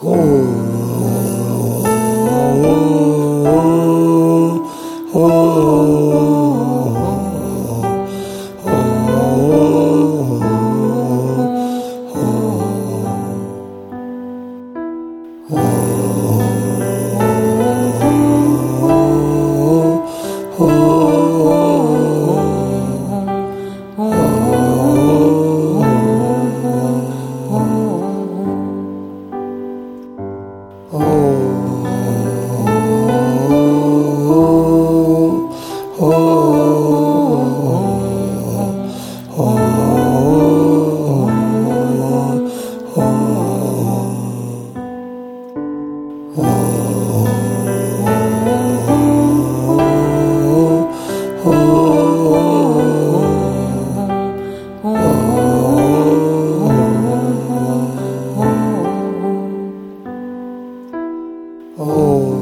Oh. Oh. Oh.